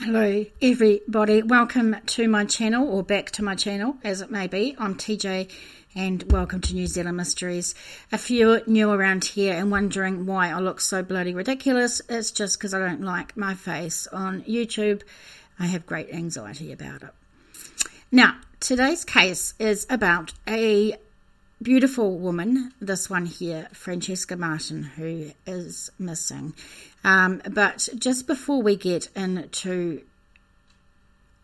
Hello, everybody. Welcome to my channel, or back to my channel, as it may be. I'm TJ, and welcome to New Zealand Mysteries. If you're new around here and wondering why I look so bloody ridiculous, it's just because I don't like my face on YouTube. I have great anxiety about it. Now, today's case is about a beautiful woman, this one here, Francesca Martin, who is missing. Um, but just before we get into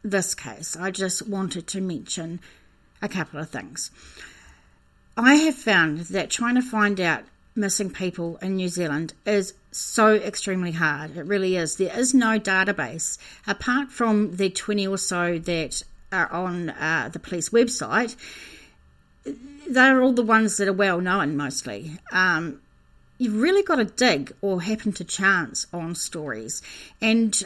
this case, I just wanted to mention a couple of things. I have found that trying to find out missing people in New Zealand is so extremely hard. It really is. There is no database apart from the 20 or so that are on uh, the police website. They're all the ones that are well known mostly. Um, you've really got to dig or happen to chance on stories. And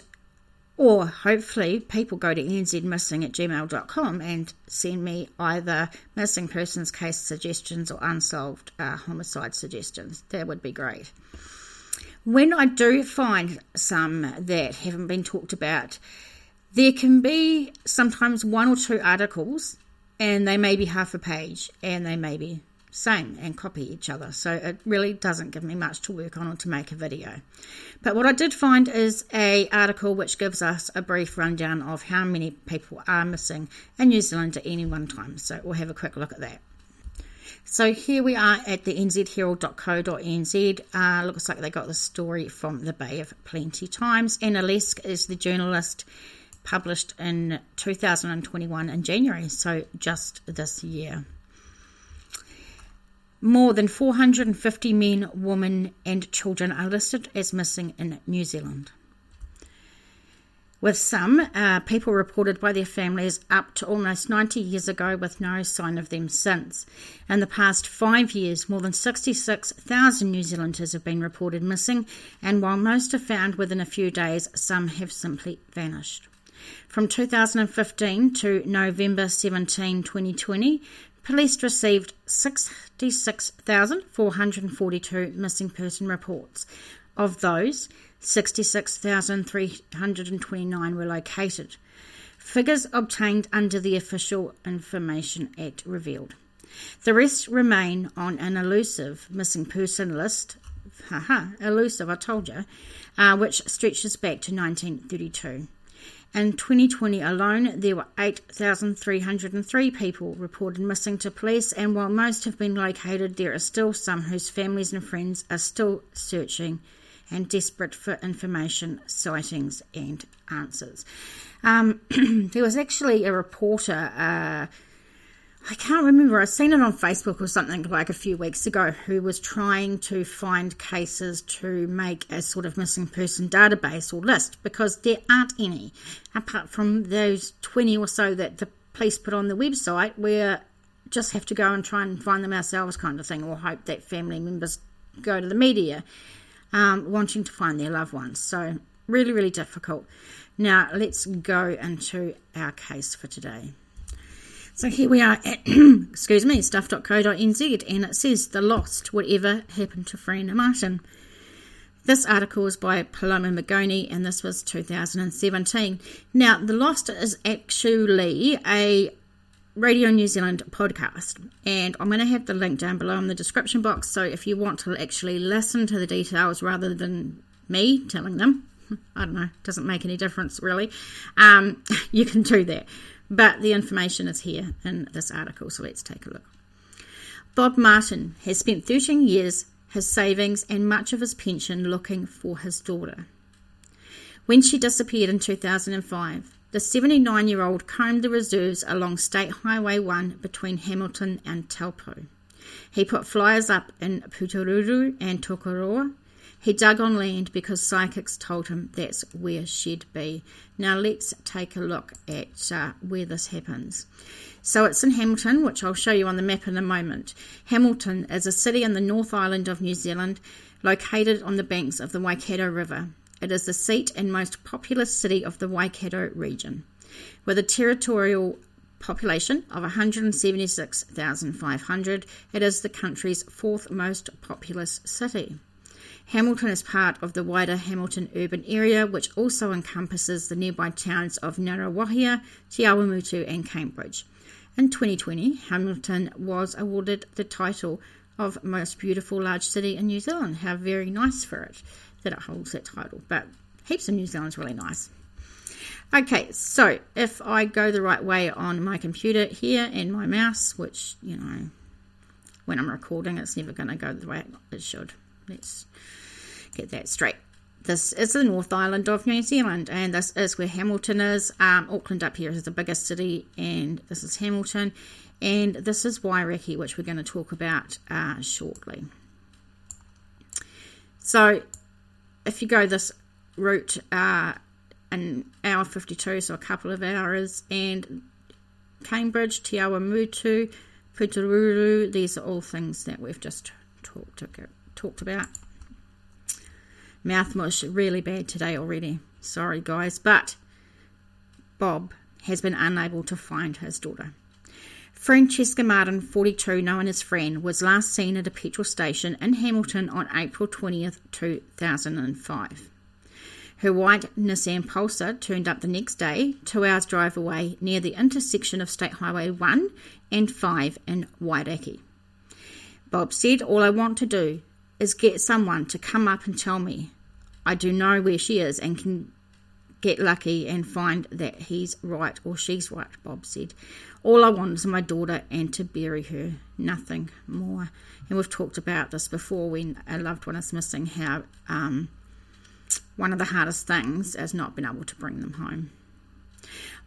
or hopefully people go to nzmissing at gmail.com and send me either missing persons case suggestions or unsolved uh, homicide suggestions. That would be great. When I do find some that haven't been talked about, there can be sometimes one or two articles and they may be half a page and they may be same and copy each other. So it really doesn't give me much to work on or to make a video. But what I did find is a article which gives us a brief rundown of how many people are missing in New Zealand at any one time. So we'll have a quick look at that. So here we are at the nzherald.co.nz. Uh, looks like they got the story from the Bay of Plenty Times. Anna Leask is the journalist published in 2021 in January, so just this year. More than 450 men, women, and children are listed as missing in New Zealand. With some, uh, people reported by their families up to almost 90 years ago with no sign of them since. In the past five years, more than 66,000 New Zealanders have been reported missing, and while most are found within a few days, some have simply vanished. From 2015 to November 17, 2020, Police received 66,442 missing person reports. Of those, 66,329 were located. Figures obtained under the Official Information Act revealed. The rest remain on an elusive missing person list. Haha, elusive, I told you, uh, which stretches back to 1932. In 2020 alone, there were 8,303 people reported missing to police, and while most have been located, there are still some whose families and friends are still searching and desperate for information, sightings, and answers. Um, there was actually a reporter. Uh, I can't remember. I've seen it on Facebook or something like a few weeks ago who was trying to find cases to make a sort of missing person database or list because there aren't any apart from those 20 or so that the police put on the website where just have to go and try and find them ourselves kind of thing or hope that family members go to the media um, wanting to find their loved ones. So, really, really difficult. Now, let's go into our case for today. So here we are at, excuse me, stuff.co.nz, and it says The Lost Whatever Happened to Fran Martin. This article is by Paloma Migone, and this was 2017. Now, The Lost is actually a Radio New Zealand podcast, and I'm going to have the link down below in the description box. So if you want to actually listen to the details rather than me telling them, I don't know, doesn't make any difference really, um, you can do that. But the information is here in this article, so let's take a look. Bob Martin has spent 13 years, his savings, and much of his pension looking for his daughter. When she disappeared in 2005, the 79 year old combed the reserves along State Highway 1 between Hamilton and Taupo. He put flyers up in Putaruru and Tokoroa. He dug on land because psychics told him that's where she'd be. Now let's take a look at uh, where this happens. So it's in Hamilton, which I'll show you on the map in a moment. Hamilton is a city in the North Island of New Zealand, located on the banks of the Waikato River. It is the seat and most populous city of the Waikato region, with a territorial population of 176,500. It is the country's fourth most populous city. Hamilton is part of the wider Hamilton urban area, which also encompasses the nearby towns of Ngaruawahia, Te Awamutu, and Cambridge. In 2020, Hamilton was awarded the title of Most Beautiful Large City in New Zealand. How very nice for it that it holds that title. But heaps of New Zealand's really nice. Okay, so if I go the right way on my computer here and my mouse, which, you know, when I'm recording, it's never going to go the way it should. Let's get that straight. This is the North Island of New Zealand, and this is where Hamilton is. Um, Auckland up here is the biggest city, and this is Hamilton, and this is Wairakei, which we're going to talk about uh, shortly. So, if you go this route, uh, an hour 52, so a couple of hours, and Cambridge, Te Awamutu, Putaruru, these are all things that we've just talked, talked about. Mouth mush really bad today already. Sorry, guys. But Bob has been unable to find his daughter. Francesca Martin, 42, known as Fran, was last seen at a petrol station in Hamilton on April 20th, 2005. Her white Nissan Pulsar turned up the next day, two hours drive away, near the intersection of State Highway 1 and 5 in Wairakei. Bob said, All I want to do is get someone to come up and tell me I do know where she is and can get lucky and find that he's right or she's right, Bob said. All I want is my daughter and to bury her, nothing more. And we've talked about this before when a loved one is missing, how um, one of the hardest things is not being able to bring them home.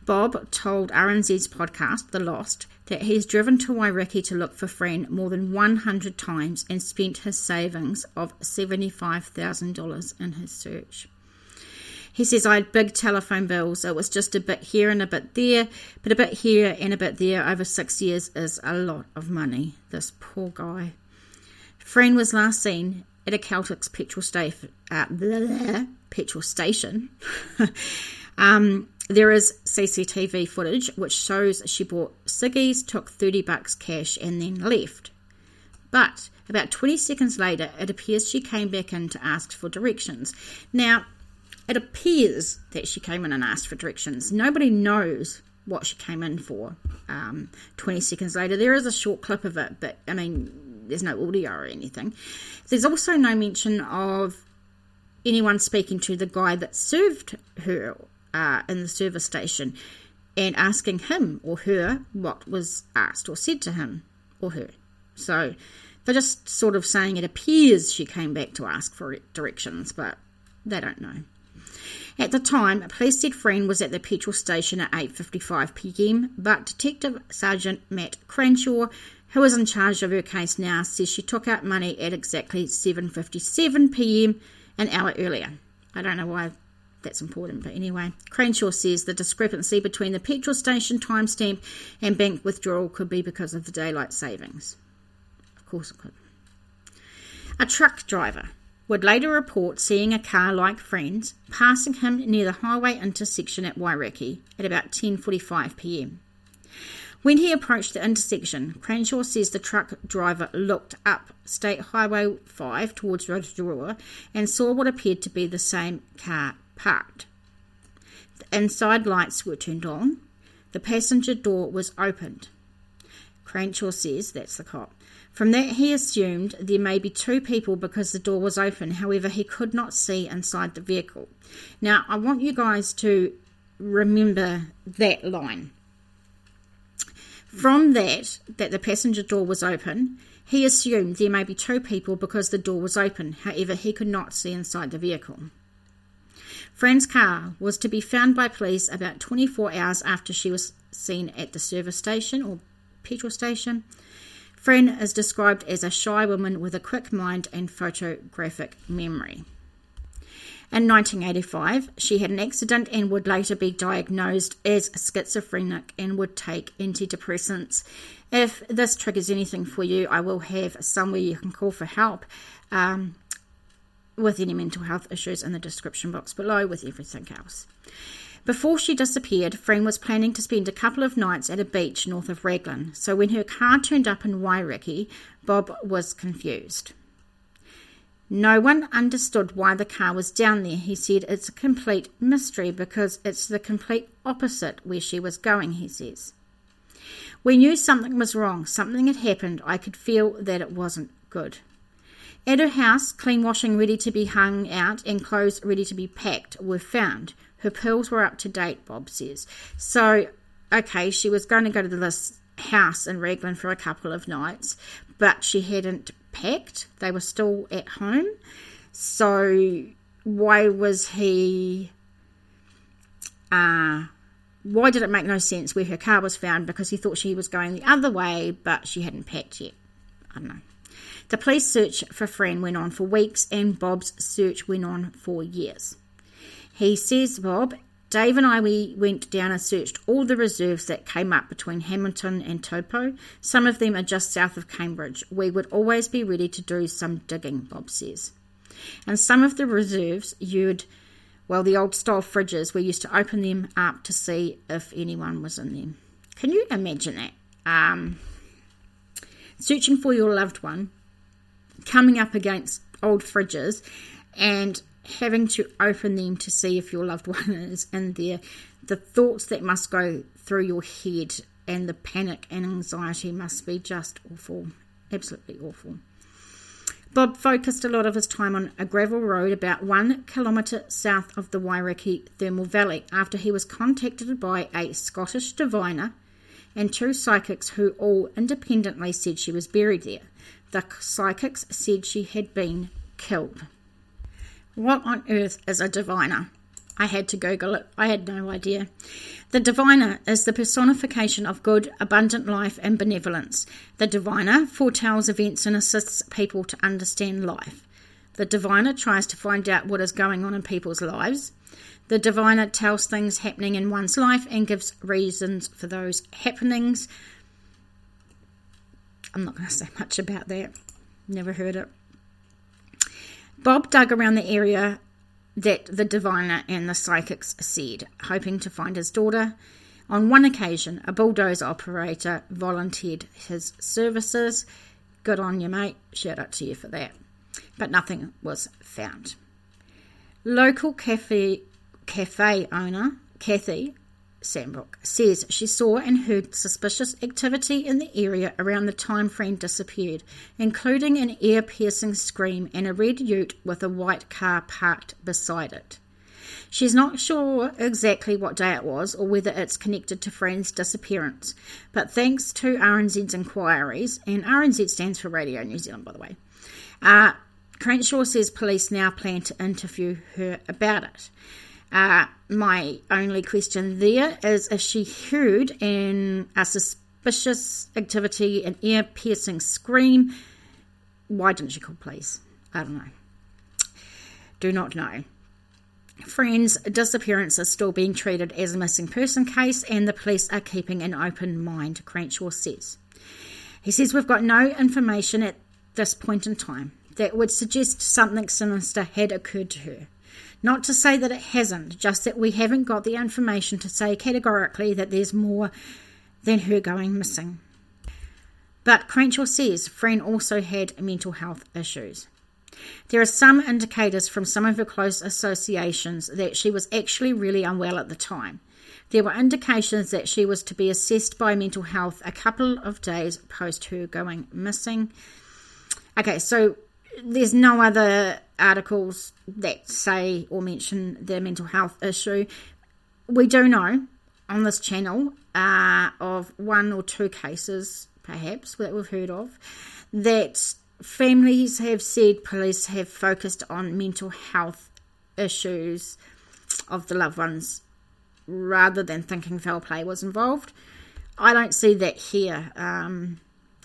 Bob told RNZ's podcast, The Lost, that he's driven to Wairakei to look for Fran more than 100 times and spent his savings of $75,000 in his search. He says, I had big telephone bills. It was just a bit here and a bit there, but a bit here and a bit there over six years is a lot of money. This poor guy. Fran was last seen at a Caltex petrol, sta- uh, petrol station. um, there is CCTV footage which shows she bought ciggies, took 30 bucks cash, and then left. But about 20 seconds later, it appears she came back in to ask for directions. Now, it appears that she came in and asked for directions. Nobody knows what she came in for. Um, 20 seconds later, there is a short clip of it, but I mean, there's no audio or anything. There's also no mention of anyone speaking to the guy that served her uh, in the service station and asking him or her what was asked or said to him or her. So they're just sort of saying it appears she came back to ask for directions, but they don't know. At the time, police said Fran was at the petrol station at 8:55 p.m., but Detective Sergeant Matt Cranshaw, who is in charge of her case now, says she took out money at exactly 7:57 p.m. an hour earlier. I don't know why that's important. But anyway, Cranshaw says the discrepancy between the petrol station timestamp and bank withdrawal could be because of the daylight savings. Of course it could. A truck driver would later report seeing a car like Fran's passing him near the highway intersection at Wairakei at about 10:45 p.m. When he approached the intersection, Cranshaw says the truck driver looked up State Highway 5 towards Rotorua and saw what appeared to be the same car parked. The inside lights were turned on. The passenger door was opened. Cranshaw says, that's the cop. From that, he assumed there may be two people because the door was open. However, he could not see inside the vehicle. Now, I want you guys to remember that line. From that, that the passenger door was open, he assumed there may be two people because the door was open. However, he could not see inside the vehicle. Fran's car was to be found by police about 24 hours after she was seen at the service station or petrol station. Fran is described as a shy woman with a quick mind and photographic memory. In 1985, she had an accident and would later be diagnosed as schizophrenic and would take antidepressants. If this triggers anything for you, I will have somewhere you can call for help um, with any mental health issues in the description box below with everything else. Before she disappeared, Fran was planning to spend a couple of nights at a beach north of Raglan, so when her car turned up in Wairakei, Bob was confused. No one understood why the car was down there. He said it's a complete mystery because it's the complete opposite where she was going, he says. We knew something was wrong, something had happened. I could feel that it wasn't good. At her house, clean washing ready to be hung out and clothes ready to be packed were found. Her pearls were up to date, Bob says. So, okay, she was going to go to this house in Raglan for a couple of nights, but she hadn't packed. They were still at home. So why was he uh why did it make no sense where her car was found because he thought she was going the other way but she hadn't packed yet i don't know the police search for fran went on for weeks and bob's search went on for years he says bob Dave and I we went down and searched all the reserves that came up between Hamilton and Taupo. Some of them are just south of Cambridge. We would always be ready to do some digging, Bob says. And some of the reserves you'd well, the old style fridges, we used to open them up to see if anyone was in them. Can you imagine that? Um, searching for your loved one, coming up against old fridges, and having to open them to see if your loved one is in there, the thoughts that must go through your head and the panic and anxiety must be just awful. Absolutely awful. Bob focused a lot of his time on a gravel road about one kilometre south of the Wairakei Thermal Valley after he was contacted by a Scottish diviner and two psychics who all independently said she was buried there. The psychics said she had been killed. What on earth is a diviner? I had to Google it. I had no idea. The diviner is the personification of good, abundant life and benevolence. The diviner foretells events and assists people to understand life. The diviner tries to find out what is going on in people's lives. The diviner tells things happening in one's life and gives reasons for those happenings. I'm not going to say much about that. Never heard it. Bob dug around the area that the diviner and the psychics said, hoping to find his daughter. On one occasion, a bulldozer operator volunteered his services. Good on you, mate. Shout out to you for that. But nothing was found. Local cafe, cafe owner Kathy Sambrook says she saw and heard suspicious activity in the area around the time Fran disappeared, including an ear piercing scream and a red ute with a white car parked beside it. She's not sure exactly what day it was or whether it's connected to Fran's disappearance, but thanks to RNZ's inquiries, and RNZ stands for Radio New Zealand, by the way, uh, Crenshaw says police now plan to interview her about it. Uh, my only question there is if she heard in a suspicious activity, an ear piercing scream, why didn't she call police? I don't know. Do not know. Fran's disappearance is still being treated as a missing person case, and the police are keeping an open mind, Crenshaw says. He says, We've got no information at this point in time that would suggest something sinister had occurred to her. Not to say that it hasn't, just that we haven't got the information to say categorically that there's more than her going missing. But Crenshaw says Fran also had mental health issues. There are some indicators from some of her close associations that she was actually really unwell at the time. There were indications that she was to be assessed by mental health a couple of days post her going missing. Okay, so there's no other articles that say or mention the mental health issue. We do know on this channel uh, of one or two cases, perhaps, that we've heard of, that families have said police have focused on mental health issues of the loved ones rather than thinking foul play was involved. I don't see that here. Um,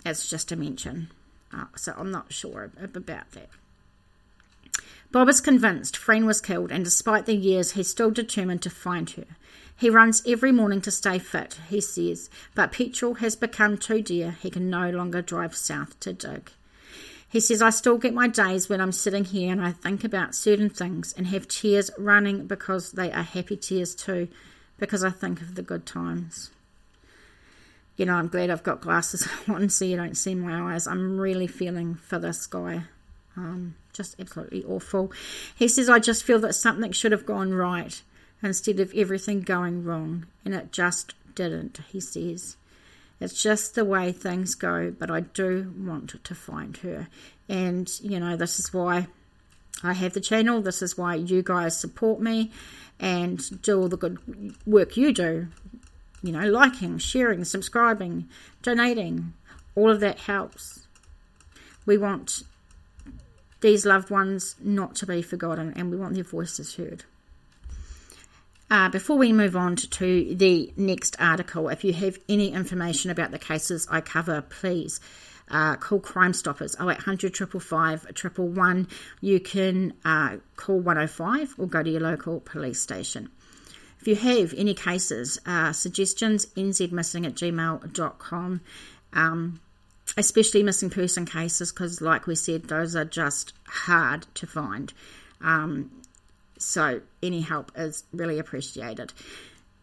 it's just a mention. Uh, so I'm not sure about that. Bob is convinced Fran was killed, and despite the years, he's still determined to find her. He runs every morning to stay fit, he says, but petrol has become too dear. He can no longer drive south to dig. He says, I still get my days when I'm sitting here and I think about certain things and have tears running because they are happy tears too, because I think of the good times. You know, I'm glad I've got glasses on so you don't see my eyes. I'm really feeling for this guy. Um, just absolutely awful. He says, I just feel that something should have gone right instead of everything going wrong, and it just didn't, he says. It's just the way things go, but I do want to find her. And, you know, this is why I have the channel. This is why you guys support me and do all the good work you do. You know, liking, sharing, subscribing, donating. All of that helps. We want these loved ones not to be forgotten and we want their voices heard. Uh, before we move on to the next article, if you have any information about the cases I cover, please uh, call Crime Stoppers 0800 555 You can uh, call 105 or go to your local police station. If you have any cases, uh, suggestions, nzmissing at gmail.com, um, especially missing person cases, because like we said, those are just hard to find. Um, so any help is really appreciated.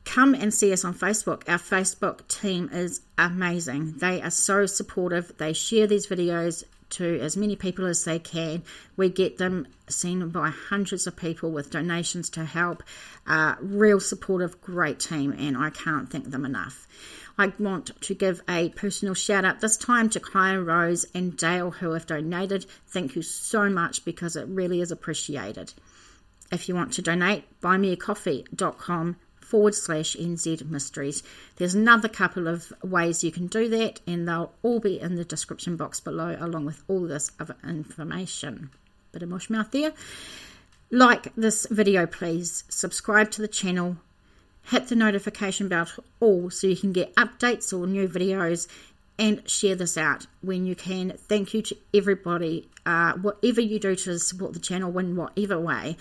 Come and see us on Facebook. Our Facebook team is amazing. They are so supportive. They share these videos to as many people as they can. We get them seen by hundreds of people with donations to help. Uh, real supportive, great team, and I can't thank them enough. I want to give a personal shout out this time to Kaya Rose and Dale who have donated. Thank you so much because it really is appreciated. If you want to donate, buymeacoffee.com forward slash NZ Mysteries. There's another couple of ways you can do that, and they'll all be in the description box below, along with all this other information. Bit of mush mouth there. Like this video, please. Subscribe to the channel. Hit the notification bell all so you can get updates or new videos and share this out when you can. Thank you to everybody. Uh, whatever you do to support the channel in whatever way,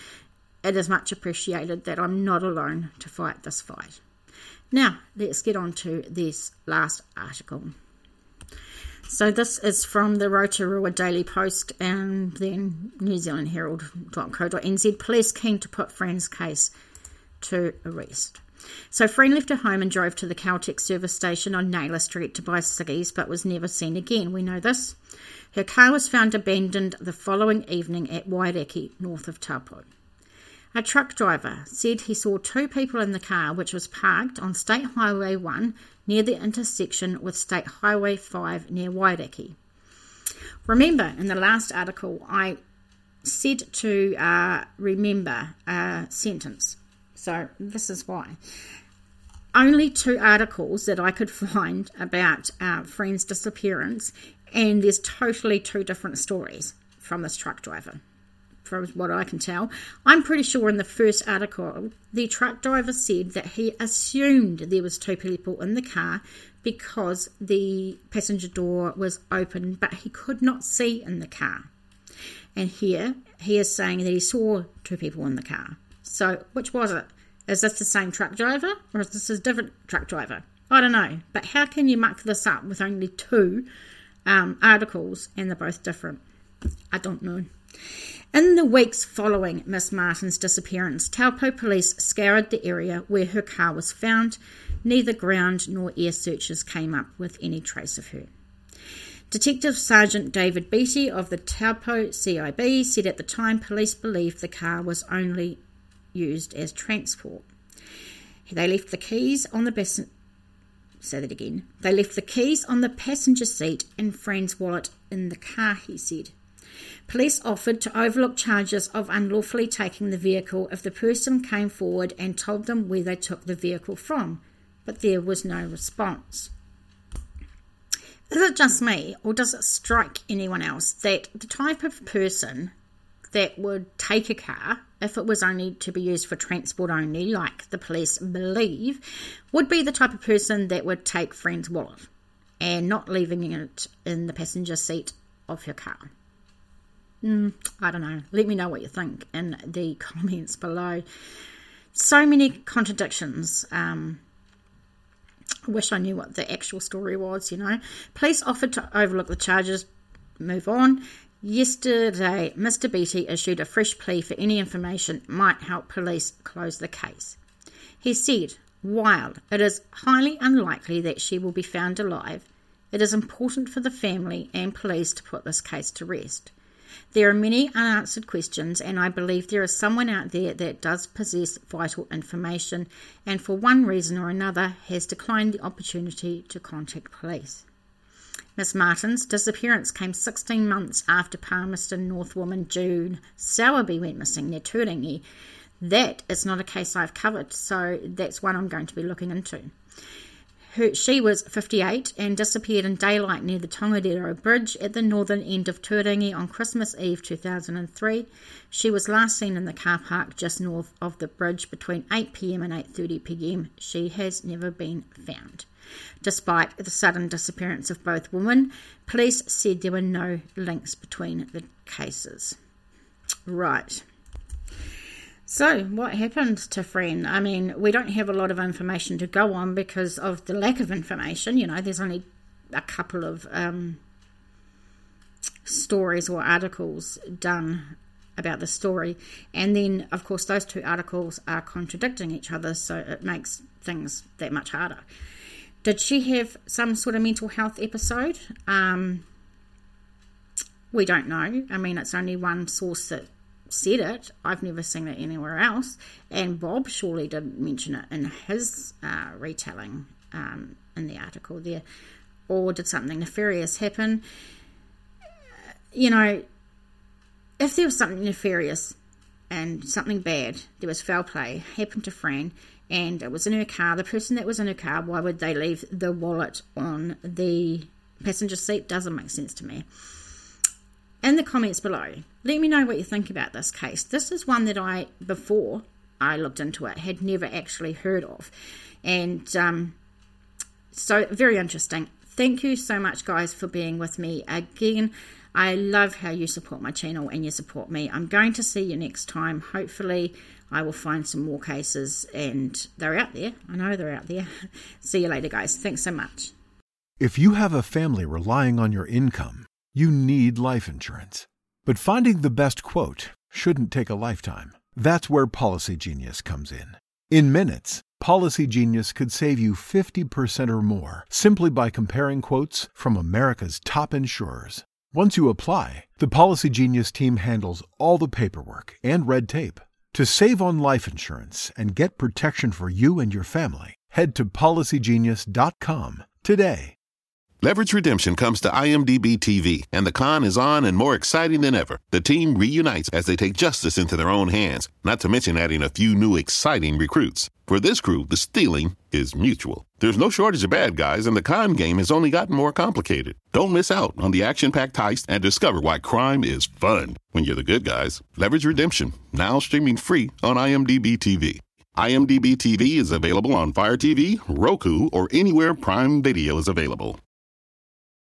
it is much appreciated that I'm not alone to fight this fight. Now, let's get on to this last article. So, this is from the Rotorua Daily Post and then New Zealand Herald.co.nz. Police keen to put Fran's case to arrest. So, Fran left her home and drove to the Caltex service station on Naylor Street to buy ciggies but was never seen again. We know this. Her car was found abandoned the following evening at Wairakei, north of Taupo. A truck driver said he saw two people in the car, which was parked on State Highway 1 near the intersection with State Highway 5 near Wairakei. Remember, in the last article, I said to uh, remember a sentence. So this is why. Only two articles that I could find about uh, Fran's disappearance, and there's totally two different stories from this truck driver from what I can tell. I'm pretty sure in the first article, the truck driver said that he assumed there was two people in the car because the passenger door was open, but he could not see in the car. And here he is saying that he saw two people in the car. So which was it? Is this the same truck driver or is this a different truck driver? I don't know. But how can you muck this up with only two um, articles and they're both different? I don't know. In the weeks following Miss Martin's disappearance, Taupo police scoured the area where her car was found. Neither ground nor air searches came up with any trace of her. Detective Sergeant David Beatty of the Taupo CIB said at the time police believed the car was only used as transport. They left the keys on the bas- say that again. They left the keys on the passenger seat and Fran's wallet in the car, he said. Police offered to overlook charges of unlawfully taking the vehicle if the person came forward and told them where they took the vehicle from, but there was no response. Is it just me, or does it strike anyone else that the type of person that would take a car, if it was only to be used for transport only, like the police believe, would be the type of person that would take Fran's wallet and not leaving it in the passenger seat of her car? Mm, I don't know. Let me know what you think in the comments below. So many contradictions. Um, I wish I knew what the actual story was, you know. Police offered to overlook the charges, move on. Yesterday, Mr. Beattie issued a fresh plea for any information might help police close the case. He said, While it is highly unlikely that she will be found alive, it is important for the family and police to put this case to rest. There are many unanswered questions, and I believe there is someone out there that does possess vital information and, for one reason or another, has declined the opportunity to contact police. Miss Martin's disappearance came 16 months after Palmerston North woman June Sowerby went missing near Turangi. That is not a case I've covered, so that's one I'm going to be looking into. Her, she was 58 and disappeared in daylight near the Tongariro Bridge at the northern end of Turangi on Christmas Eve 2003. She was last seen in the car park just north of the bridge between 8pm and 8.30pm. She has never been found. Despite the sudden disappearance of both women, police said there were no links between the cases. Right. So, what happened to Fran? I mean, we don't have a lot of information to go on because of the lack of information. You know, there's only a couple of um, stories or articles done about the story. And then, of course, those two articles are contradicting each other, so it makes things that much harder. Did she have some sort of mental health episode? Um, we don't know. I mean, it's only one source that said it. I've never seen it anywhere else. And Bob surely didn't mention it in his uh, retelling um, in the article there. Or did something nefarious happen? You know, if there was something nefarious and something bad, there was foul play, happened to Fran, and it was in her car, the person that was in her car, why would they leave the wallet on the passenger seat? Doesn't make sense to me in the comments below, let me know what you think about this case. This is one that I, before I looked into it, had never actually heard of. And um, so, very interesting. Thank you so much, guys, for being with me again. I love how you support my channel and you support me. I'm going to see you next time. Hopefully, I will find some more cases and they're out there. I know they're out there. see you later, guys. Thanks so much. If you have a family relying on your income, you need life insurance. But finding the best quote shouldn't take a lifetime. That's where Policy Genius comes in. In minutes, Policy Genius could save you 50% or more simply by comparing quotes from America's top insurers. Once you apply, the Policy Genius team handles all the paperwork and red tape. To save on life insurance and get protection for you and your family, head to policygenius.com today. Leverage Redemption comes to IMDb TV, and the con is on and more exciting than ever. The team reunites as they take justice into their own hands, not to mention adding a few new exciting recruits. For this crew, the stealing is mutual. There's no shortage of bad guys, and the con game has only gotten more complicated. Don't miss out on the action packed heist and discover why crime is fun when you're the good guys. Leverage Redemption, now streaming free on IMDb TV. IMDb TV is available on Fire TV, Roku, or anywhere Prime Video is available.